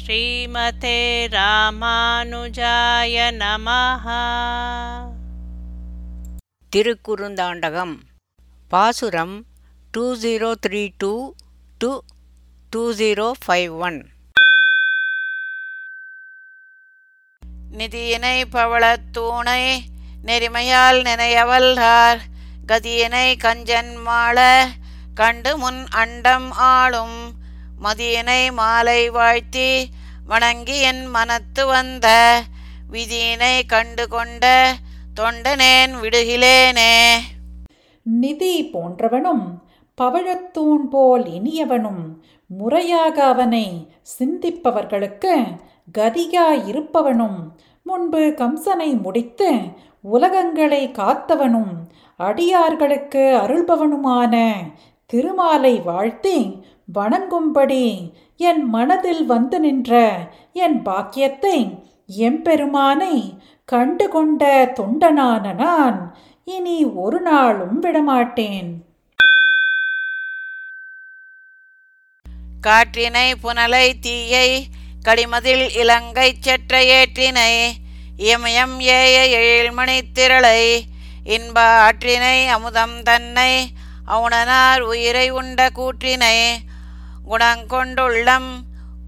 ஸ்ரீமதே ராமானுஜாய நமஹ. திருக்குறுந்தாண்டகம். பாசுரம் two zero three two to two zero five one நிதியினை பவளத்தூணை நெறிமையால் நினையவல்லார் கதியினை கஞ்சன் மாள கண்டு முன் அண்டம் ஆளும். மதியினை மாலை வாழ்த்தி வணங்கி என் மனத்து வந்த விதியினை கண்டு கொண்ட தொண்டனேன் விடுகிலேனே நிதி போன்றவனும் பவழத்தூண் போல் இனியவனும் முறையாக அவனை சிந்திப்பவர்களுக்கு கதியாயிருப்பவனும் முன்பு கம்சனை முடித்து உலகங்களை காத்தவனும் அடியார்களுக்கு அருள்பவனுமான திருமாலை வாழ்த்தி வணங்கும்படி என் மனதில் வந்து நின்ற என் பாக்கியத்தை எம்பெருமானை கண்டு கொண்ட தொண்டனான நான் இனி ஒரு நாளும் விடமாட்டேன். காற்றினை புனலை தீயை கடிமதில் இலங்கை செற்ற ஏற்றினை இமயம் ஏய எழில்மணி திரளை இன்ப ஆற்றினை அமுதம் தன்னை அவுணனார் உயிரை உண்ட கூற்றினை குணங்கொண்டுள்ளம்.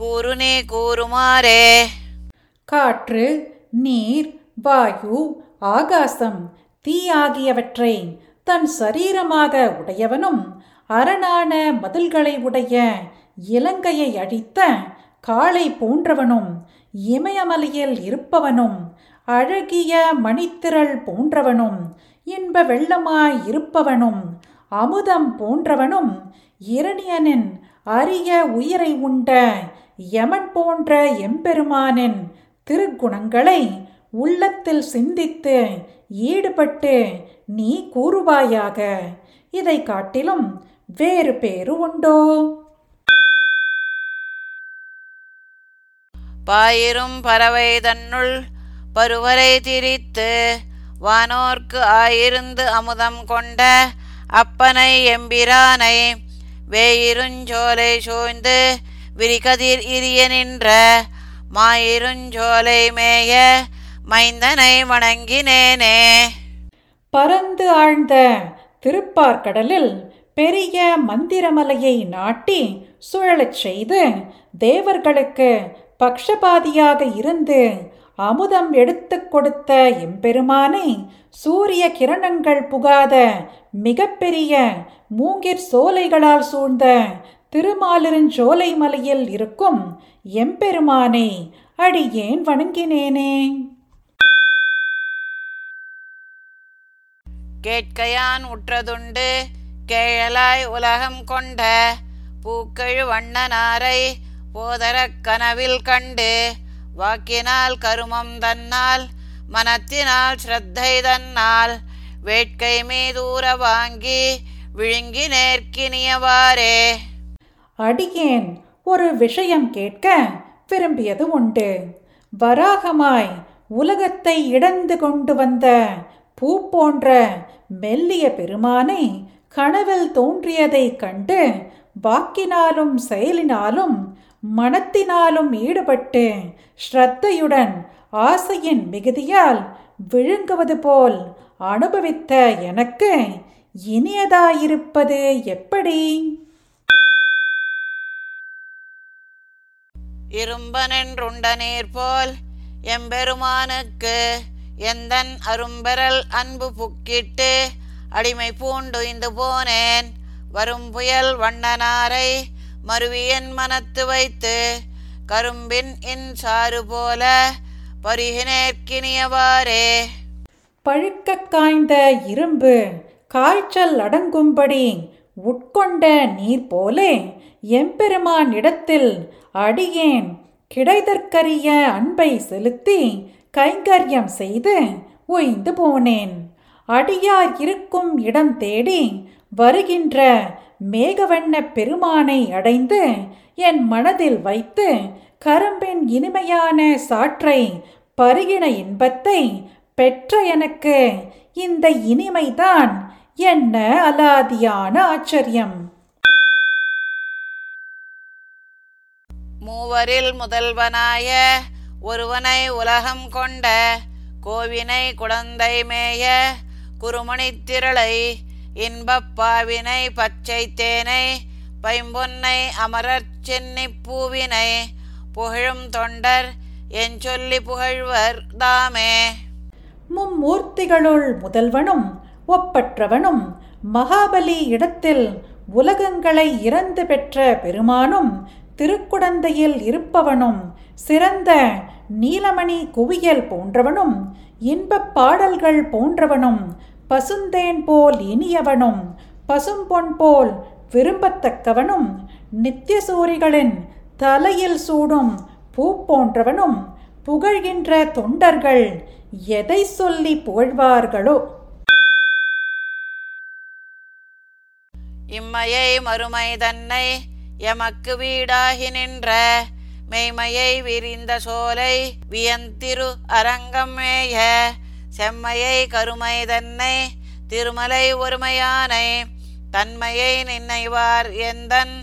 கூறுனே கூறுமாறே. காற்று நீர் வாயு ஆகாசம் தீ ஆகியவற்றை தன் சரீரமாக உடையவனும் அரணான மதில்களை உடைய இலங்கையை அழித்த காளை போன்றவனும் இமயமலையில் இருப்பவனும் அழகிய மணித்திரள் போன்றவனும் இன்ப வெள்ளமாய் இருப்பவனும் அமுதம் போன்றவனும் இரணியனின் அரிய உயிரை உண்ட யமன் போன்ற எம்பெருமானின் திருக்குணங்களை உள்ளத்தில் சிந்தித்து ஈடுபட்டு நீ கூறுவாயாக. இதை காட்டிலும் வேறு பேரு உண்டோ? பாயிரும் பறவை தன்னுள் பருவரை திரித்து வானோர்க்கு ஆயிருந்து அமுதம் கொண்ட அப்பனை எம்பிரானை வேயிருஞ்சோலை சூழ்ந்து விரிகதிர் இரிய நின்ற மாயிருஞ்சோலை மேய மைந்தனை வணங்கினேனே. பரந்து ஆழ்ந்த திருப்பார்கடலில் பெரிய மந்திரமலையை நாட்டி சுழலச் செய்து தேவர்களுக்கு பக்ஷபாதியாக இருந்து அமுதம் எடுத்துக் கொடுத்த எம்பெருமானை சூரிய கிரணங்கள் புகாத மிகப்பெரிய மூங்கிற் சோலைகளால் சூழ்ந்த திருமாலிருஞ்சோலை மலையில் இருக்கும் எம்பெருமானை அடியேன் வணங்கினேனே? கேட்கையான் உற்றதுண்டு கேழலாய் உலகம் கொண்ட பூக்கழு வண்ணனாரை போதரக் கனவில் கண்டு வாக்கினால் கருமம் தன்னால் மனத்தினால் ஸ்ரத்தை தன்னால் வேட்கை மீதூர வாங்கி விழுங்கி நேர்க்கினியவாறே. அடியேன் ஒரு விஷயம் கேட்க விரும்பியது உண்டு. வராகமாய் உலகத்தை இடந்து கொண்டு வந்த பூ போன்ற மெல்லிய பெருமானை கனவில் தோன்றியதைக் கண்டு வாக்கினாலும் செயலினாலும் மனத்தினாலும் ஈடுபட்டு ஸ்ரத்தையுடன் ஆசையின் மிகுதியால் விழுங்குவது போல் அனுபவித்த எனக்கு இனியதாயிருப்பது எப்படி? இரும்பனென்றுண்ட நீர் போல் எம்பெருமானுக்கு எந்தன் அரும்பெறல் அன்பு புக்கிட்டு அடிமை பூண்டுய்ந்து போனேன். வரும் புயல் வண்ணனாரை மருவியன் மனத்து வைத்து கரும்பின் இன் சாறு போல பருகினேற்கினியவாறே. பழுக்க காய்ந்த இரும்பு காய்ச்சல் அடங்கும்படி உட்கொண்ட நீர் போலே எம்பெருமான் இடத்தில் அடியேன் கிடைதற்கரிய அன்பை செலுத்தி கைங்கரியம் செய்து ஓய்ந்து போனேன். அடியார் இருக்கும் இடம் தேடி வருகின்ற மேகவண்ண பெருமானை அடைந்து என் மனதில் வைத்து கரும்பின் இனிமையான சாற்றை பருகின இன்பத்தை பெற்ற எனக்கு இந்த இனிமைதான் என்ன அலாதியான ஆச்சரியம். மூவரில் முதல்வனாய ஒருவனை உலகம் கொண்ட கோவினை குழந்தை மேய குருமணித் இன்பப்பாவினை பச்சை தேனை பைம்பொன்னை அமரர் சென்னிப் பூவினை புகழும் தொண்டர் என் சொல்லி புகழ்வர் தாமே. மும்மூர்த்திகளுள் முதல்வனும் ஒப்பற்றவனும் மகாபலி இடத்தில் உலகங்களை இறந்து பெற்ற பெருமானும் திருக்குடந்தையில் இருப்பவனும் சிறந்த நீலமணி குவியல் போன்றவனும் இன்பப் பாடல்கள் போன்றவனும் பசுந்தேன் போல் இனியவனும் பசும்பொன் போல் விரும்பத்தக்கவனும் நித்திய சூரிகளின் தலையில் சூடும் பூ போன்றவனும் புகழ்கின்ற தொண்டர்கள் எதை சொல்லி புகழ்வார்களோ? இம்மையை மறுமை தன்னை எமக்கு வீடாகி நின்ற மெய்மையை விரிந்த சோலை வியந்திரு அரங்கம் மேய செம்மையை கருமை தன்னை திருமலை ஒருமையானை தன்மையை நின்னைவார் எந்தன்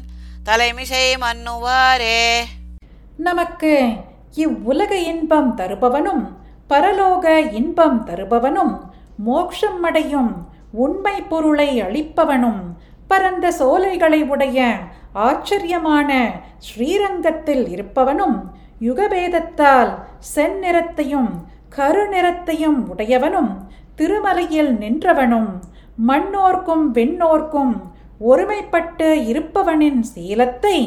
தலைமிசை மன்னுவாரே நமக்கு இவ்வுலக இன்பம் தருபவனும் பரலோக இன்பம் தருபவனும் மோட்சம் அடையும் உண்மை பொருளை அளிப்பவனும் பரந்த சோலைகளை உடைய ஆச்சரியமான ஸ்ரீரங்கத்தில் இருப்பவனும் யுகபேதத்தால் செந்நிறத்தையும் கருநிறத்தையும் உடையவனும் திருமலையில் நின்றவனும் மண்ணோர்க்கும் வெண்ணோர்க்கும் ஒருமைப்பட்டு இருப்பவனின் சீலத்தை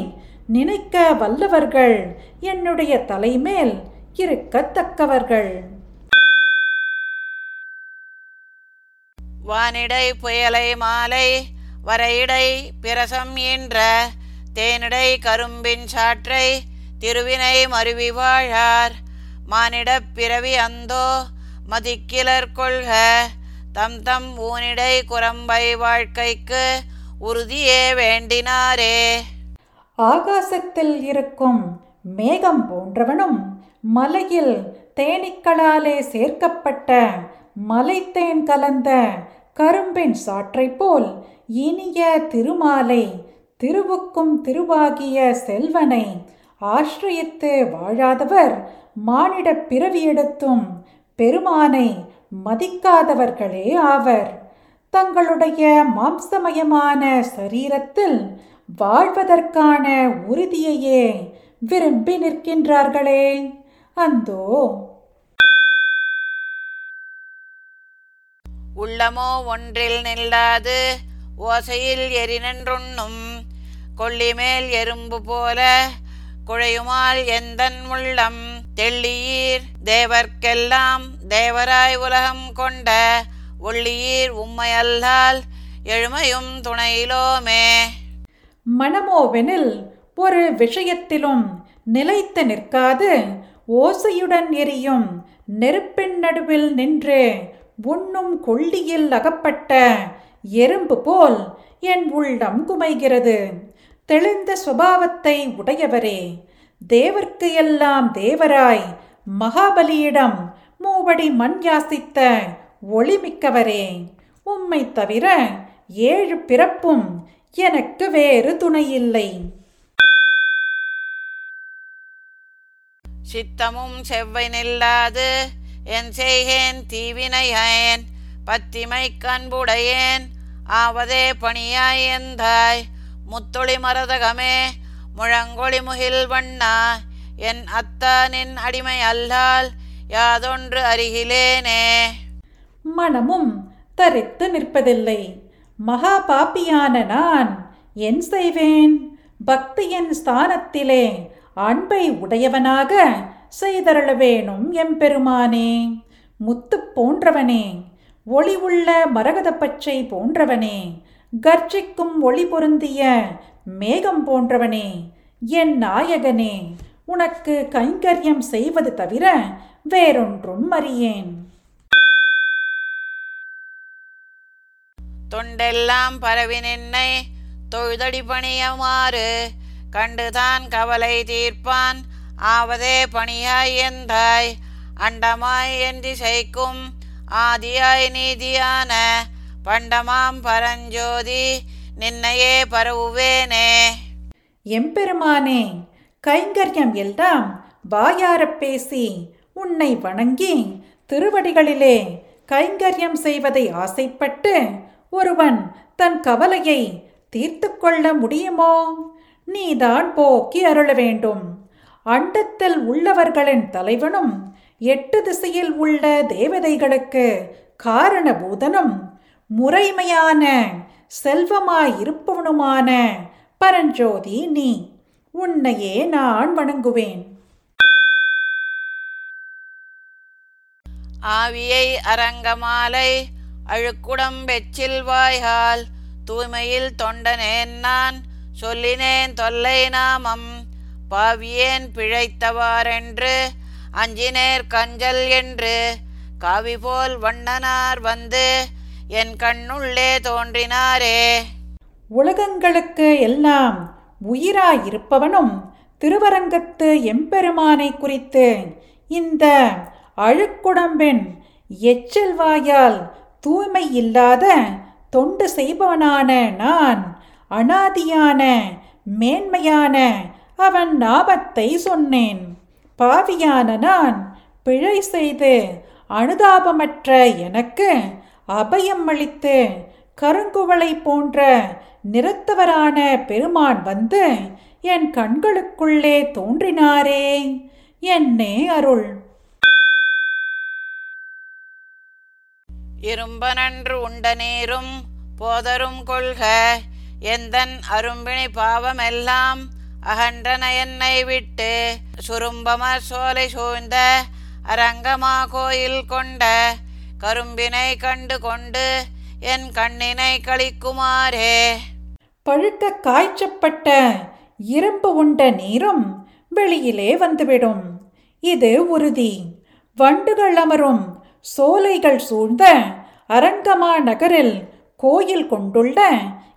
நினைக்க வல்லவர்கள் என்னுடைய தலைமேல் இருக்கத்தக்கவர்கள். வானிடை புயலை மாலை வரையிடை பிரசம் என்ற தேனிடை கரும்பின் சாற்றை திருவினை மருவி வாழார். மானிடப் பிறவி அந்தோ மதிக்கிலர் கொள்க. தம் தம் ஊனிடை குரம்பை வாழ்க்கைக்கு உறுதியே வேண்டினாரே. ஆகாசத்தில் இருக்கும் மேகம் போன்றவனும் மலையில் தேனீக்களாலே சேர்க்கப்பட்ட மலைத்தேன் கலந்த கரும்பின் சாற்றைப் போல் இனிய திருமாலை திருவுக்கும் திருவாகிய செல்வனை ஆசிரியத்து வாழாதவர் மானிடப் பிறவியிடத்தும் பெருமானை மதிக்காதவர்களே ஆவர். தங்களுடைய மாம்சமயமான சரீரத்தில் வாழ்வதற்கான உறுதியையே விரும்பி நிற்கின்றார்களே. அந்தோ. உள்ளமோ ஒன்றில் நில்லாது ஓசையில் எரினென்றுண்ணும் கொல்லிமேல் எறும்பு போல குழையுமால் எந்தன் உள்ளம் தெள்ளியீர் தேவர்க்கெல்லாம் தேவராய் உலகம் கொண்ட ஒள்ளியீர் உம்மையல்லால் எழுமையும் துணையிலோமே. மனமோவெனில் ஒரு விஷயத்திலும் நிலைத்து நிற்காது ஓசையுடன் எரியும் நெருப்பின் நடுவில் நின்று உண்ணும் கொள்ளியில் அகப்பட்ட எறும்பு போல் என் உள்ளம் குமைகிறது. தெளிந்த சுபாவத்தை உடையவரே. தேவர்க்கு எல்லாம் தேவராய். மகாபலியிடம் மூவடி மண் யாசித்த ஒளிமிக்கவரே. உம்மை தவிர ஏழு பிறப்பும் எனக்கு வேறு துணையில்லை. சித்தமும் செவ்வை நில்லாது. என் செய்கேன் தீவினையேன் பத்திமை கண்புடையேன். ஆவதே பணியாய் எந்தாய் முத்தொளி மரதகமே முழங்கொளி முகில் வண்ணா என் அத்தானின் அடிமை அல்லால் யாதொன்று அருகிலேனே. மனமும் தரித்து நிற்பதில்லை. மகா பாப்பியான நான் என் செய்வேன். பக்தியின் ஸ்தானத்திலே அன்பை உடையவனாக செய்தருள வேணும் எம்பெருமானே முத்து போன்றவனே ஒளி உள்ள மரகத பச்சை போன்றவனே கர்ஜிக்கும் ஒளி பொருந்திய மேகம் போன்றவனே என் நாயகனே உனக்கு கைங்கரியம் செய்வது தவிர வேறொன்றும் அறியேன். தொண்டெல்லாம் பரவி நின்னை தொழுதடி பணியமாறு கண்டுதான் கவலை தீர்ப்பான். ஆவதே பணியாய் எந்தாய்? அண்டமாய் என் திசைக்கும் ஆதியாய் நீதியான பண்டமாம் பரஞ்சோதி நின்னையே பரவுவேனே. எம்பெருமானே கைங்கரியம் எல்லாம் வாயாரப் பேசி உன்னை வணங்கி திருவடிகளிலே கைங்கரியம் செய்வதை ஆசைப்பட்டு ஒருவன் தன் கவலையை தீர்த்து கொள்ள முடியுமோ? நீதான் போக்கி அருள வேண்டும். அண்டத்தில் உள்ளவர்களின் தலைவனும் எட்டு திசையில் உள்ள தேவதைகளுக்கு காரணபூதனும் முறைமையான செல்வமாயிருப்பவனுமான பரஞ்சோதி நீ. உன்னையே நான் வணங்குவேன். ஆவியை அரங்கமாலை அழுக்குடம் வெச்சில் வாய்கால் தூய்மையில் தொண்டனேன் நான் சொல்லினேன் தொல்லை நாமம். பாவியேன் பிழைத்தவாரென்று அஞ்சினேர் கஞ்சல் என்று காவி போல் வண்ணனார் வந்து என் கண்ணுள்ளே தோன்றினாரே. உலகங்களுக்கு எல்லாம் உயிராயிருப்பவனும் திருவரங்கத்து எம்பெருமானை குறித்து இந்த அழுக்குடம்பின் எச்சில் வாயால் தூய்மை இல்லாத தொண்டு செய்பவனான நான் அனாதியான மேன்மையான அவன் நாபத்தை சொன்னேன். பாவியான நான் பிழை செய்து அனுதாபமற்ற எனக்கு அபயம் அளித்து கருங்குவளை போன்ற நிறத்தவரான பெருமான் வந்து என் கண்களுக்குள்ளே தோன்றினாரே. என்னே அருள். இரும்பனன்று உண்ட நீரும் போதரும் கொள்க. எந்தன் அரும்பிணி பாவமெல்லாம் அகன்றன என்னை விட்டு. சுரும்பம சோலை சூழ்ந்த அரங்கமா கோயில் கொண்ட கரும்பினை கண்டு கொண்டு என் கண்ணினை கழிக்குமாரே பழுக்க காய்ச்சப்பட்ட இரும்பு உண்ட நீரும் வெளியிலே வந்துவிடும். இது உறுதி. வண்டுகள் அமரும் சோலைகள் சூழ்ந்த அரங்கமா நகரில் கோயில் கொண்டுள்ள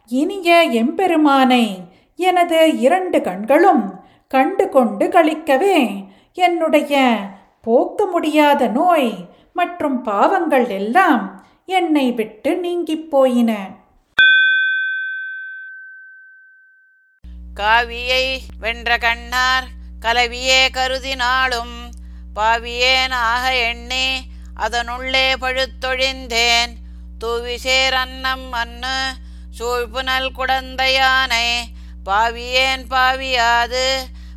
இனிய எம்பெருமானை எனது இரண்டு கண்களும் கண்டு கொண்டு கழிக்கவே என்னுடைய போக்க முடியாத நோய் மற்றும் பாவங்கள் எல்லாம் என்னை விட்டு நீங்கிப் போயின. காவியை வென்ற கண்ணார் கலவியே கருதினாலும் பாவியேன் ஆக எண்ணி அதனுள்ளே பழுத்தொழிந்தேன். தூவிசேர் அன்னம் மண்ணு சூழ்புனல் குடந்தையானை பாவியேன் பாவியாது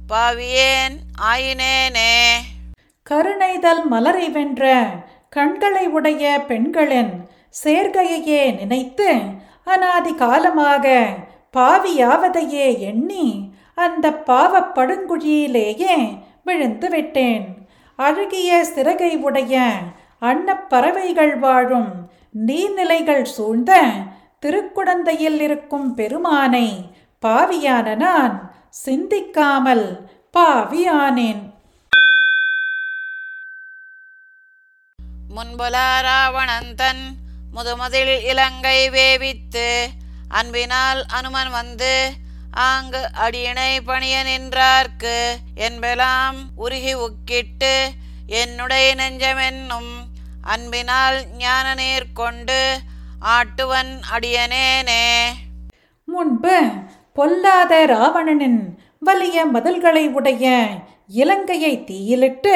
பாவியேன் ஆயினேனே. கருணைதல் மலரை வென்ற கண்களை உடைய பெண்களின் சேர்க்கையையே நினைத்து அனாதி காலமாக பாவியாவதையே எண்ணி அந்த பாவப்படுங்குழியிலேயே விழுந்து விட்டேன். அழகிய சிறகை உடைய அன்னப்பறவைகள் வாழும் நீர்நிலைகள் சூழ்ந்த திருக்குடந்தையில் இருக்கும் பெருமானை பாவியான நான் சிந்திக்காமல் பாவியானேன். முன்புலா ராவணந்தன் முதுமதில் இலங்கை வேவித்து அன்பினால் அனுமன் வந்து ஆங்கு அடியினை பணிய நின்றார்க்கு என்பெல்லாம் உருகி உக்கிட்டு என்னுடைய நெஞ்சமென்னும் அன்பினால் ஞான நீர் கொண்டு ஆட்டுவன் அடியனேனே. முன்பு பொல்லாத ராவணனின் வலிய மதல்களை உடைய இலங்கையை தீயிலிட்டு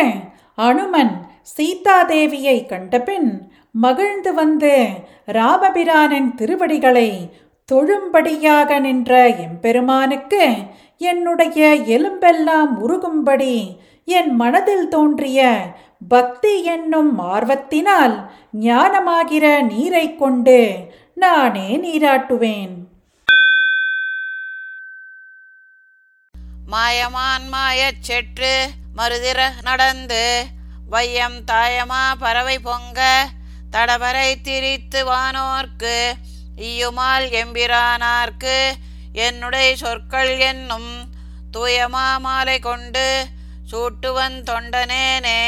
அனுமன் சீதாதேவியை கண்டபின் மகிழ்ந்து வந்து ராமபிரானின் திருவடிகளை தொழும்படியாக நின்ற எம்பெருமானுக்கு என்னுடைய எலும்பெல்லாம் உருகும்படி என் மனதில் தோன்றிய பக்தி என்னும் ஆர்வத்தினால் ஞானமாகிற நீரை கொண்டு நானே நீராட்டுவேன். மாயமான் மாயச் செற்று மறுதிர நடந்து வையம் தாயமா பறவை பொங்க தடவரை திரித்து வானோர்க்கு ஈயுமால் எம்பிரானார்க்கு என்னுடைய சொற்கள் என்னும் தூயமா மாலை கொண்டு சூட்டுவன் தொண்டனேனே.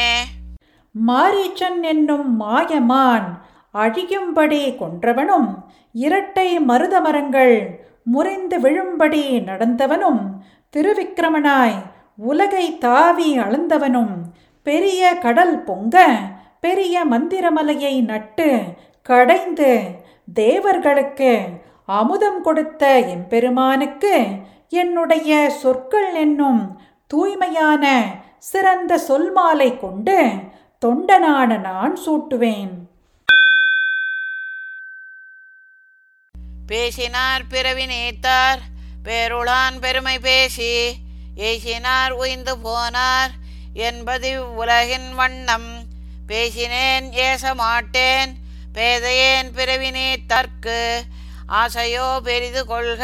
மாரீச்சன் என்னும் மாயமான் அழியும்படி கொன்றவனும் இரட்டை மருத மரங்கள் முறிந்து விழும்படி நடந்தவனும் திருவிக்கிரமனாய் உலகை தாவி அளந்தவனும் பெரிய கடல் பொங்க பெரிய மந்திரமலையை நட்டு கடைந்து தேவர்களுக்கு அமுதம் கொடுத்த எம்பெருமானுக்கு என்னுடைய சொற்கள் என்னும் தூய்மையான சிறந்த சொல் மாலை கொண்டு தொண்டனான நான் சூட்டுவேன். பேசினார் பிறவி நேத்தார் பேருளான் பெருமை பேசி ஏசினார் உய்ந்து போனார் என்பது உலகின் வண்ணம். பேசினேன் ஏச மாட்டேன் பேதையேன் பிறவினே தற்கு. ஆசையோ பெரிது கொள்க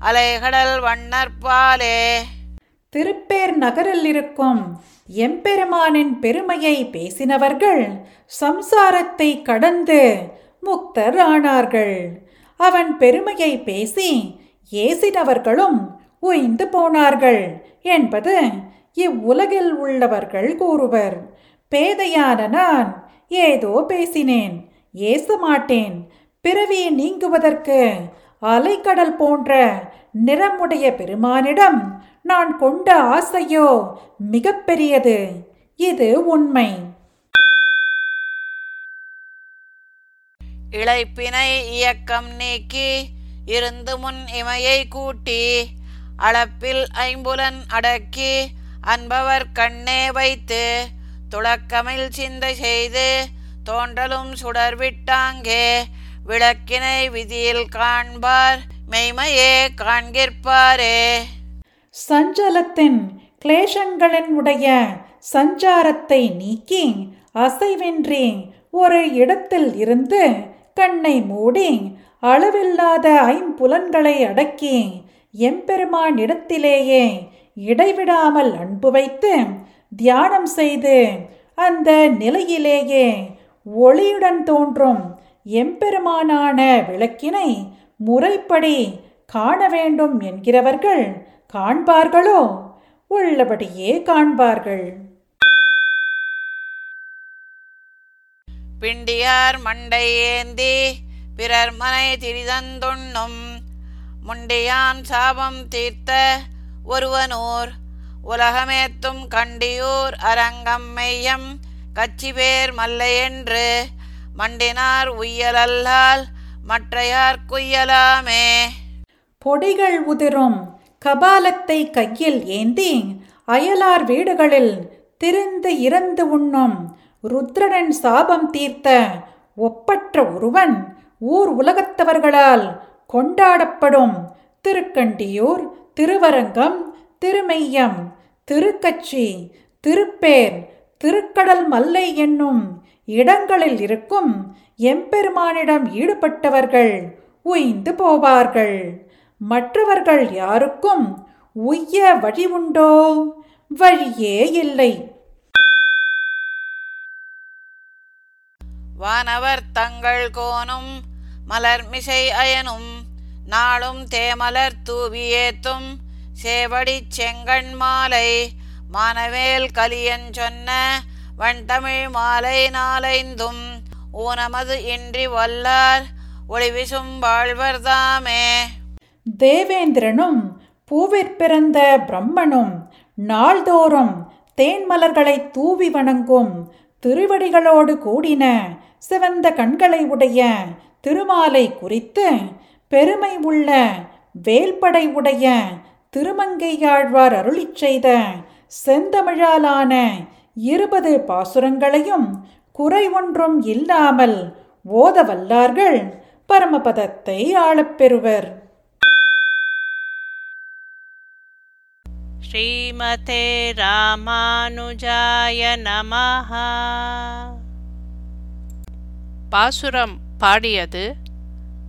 அலைகடல் வண்ணற்பாலே திருப்பேர் நகரில் இருக்கும் எம்பெருமானின் பெருமையை பேசினவர்கள் சம்சாரத்தை கடந்து முக்தர் ஆனார்கள் அவன் பெருமையை பேசி ஏசினவர்களும் உய்ந்து போனார்கள் என்பது இவ்வுலகில் உள்ளவர்கள் கூறுவர் பேதையான நான் ஏதோ பேசினேன் ஏச மாட்டேன் பிறவி நீங்குவதற்கு அலைக்கடல் போன்ற நிறமுடைய பெருமானிடம் நான் கொண்ட ஆசையோ மிகப்பெரியது இது உண்மை. இழைப்பினை இயக்கம் நீக்கி இருந்து முன் இமையை கூட்டி அளப்பில் ஐம்புலன் அடக்கி அன்பவர் கண்ணே வைத்து துளக்கமில் சிந்தை செய்து தோன்றலும் சுடர் விட்டாங்கே விளக்கினை விதியில் காண்பார் மெய்மையே காண்கிற்பாரே. சஞ்சலத்தின் கிளேசங்களின் உடைய சஞ்சாரத்தை நீக்கி அசைவின்றி ஒரு இடத்தில் இருந்து கண்ணை மூடி அளவில்லாத ஐம்புலன்களை அடக்கி எம்பெருமானிடத்திலேயே இடைவிடாமல் அன்பு வைத்து தியானம் செய்து அந்த நிலையிலேயே ஒளியுடன் தோன்றும் எம்பெருமானான விளக்கினை முறைப்படி காண வேண்டும் என்கிறவர்கள் காண்பார்களோ? உள்ளபடியே காண்பார்கள். பிண்டியார் மண்டை ஏந்தி பிறர் மனை திரிதந்துண்ணும். முண்டியான் சாபம் தீர்த்த ஒருவனூர் உலகமேத்தும் கண்டியூர் அரங்கம் மெய்யம் கச்சிபேர் மல்லையென்று மண்டினார் உய்யலல்லால் மற்றையார் குய்யலாமே. பொடிகள் உதிரும் கபாலத்தை கையில் ஏந்தி அயலார் வீடுகளில் திரிந்து இறந்து உண்ணும் ருத்ரனின் சாபம் தீர்த்த ஒப்பற்ற ஒருவன் ஊர் உலகத்தவர்களால் கொண்டாடப்படும் திருக்கண்டியூர் திருவரங்கம் திருமெய்யம் திருக்கச்சி திருப்பேர் திருக்கடல் மல்லை என்னும் இடங்களில் இருக்கும் எம்பெருமானிடம் ஈடுபட்டவர்கள் உய்ந்து போவார்கள். மற்றவர்கள் யாருக்கும் உய்ய வழி உண்டோ? வழியே இல்லை. வானவர் தங்கள் கோனும் மலர்மிசை அயனும் நாளும் தேமலர் தூவியேத்தும் சேவடி செங்கண் மாலை. மானவேல் கலியன் சொன்ன வண்டமிழ் மாலை நாளைந்தும் ஊனமது இன்றி வல்லார் ஒளிவிசும் வாழ்வர்தாமே தேவேந்திரனும் பூவிற் பிறந்த பிரம்மனும் நாள்தோறும் தேன்மலர்களை தூவி வணங்கும் திருவடிகளோடு கூடின சிவந்த கண்களை உடைய திருமாலை குறித்து பெருமை உள்ள வேல்படை உடைய திருமங்கையாழ்வார் அருளி செய்த செந்தமிழாலான இருபது பாசுரங்களையும் குறை ஒன்றும் இல்லாமல் ஓத வல்லார்கள் பரமபதத்தை ஆளப்பெறுவர் ஸ்ரீமதே ராமானுஜாய நமஹா. பாசுரம் பாடியது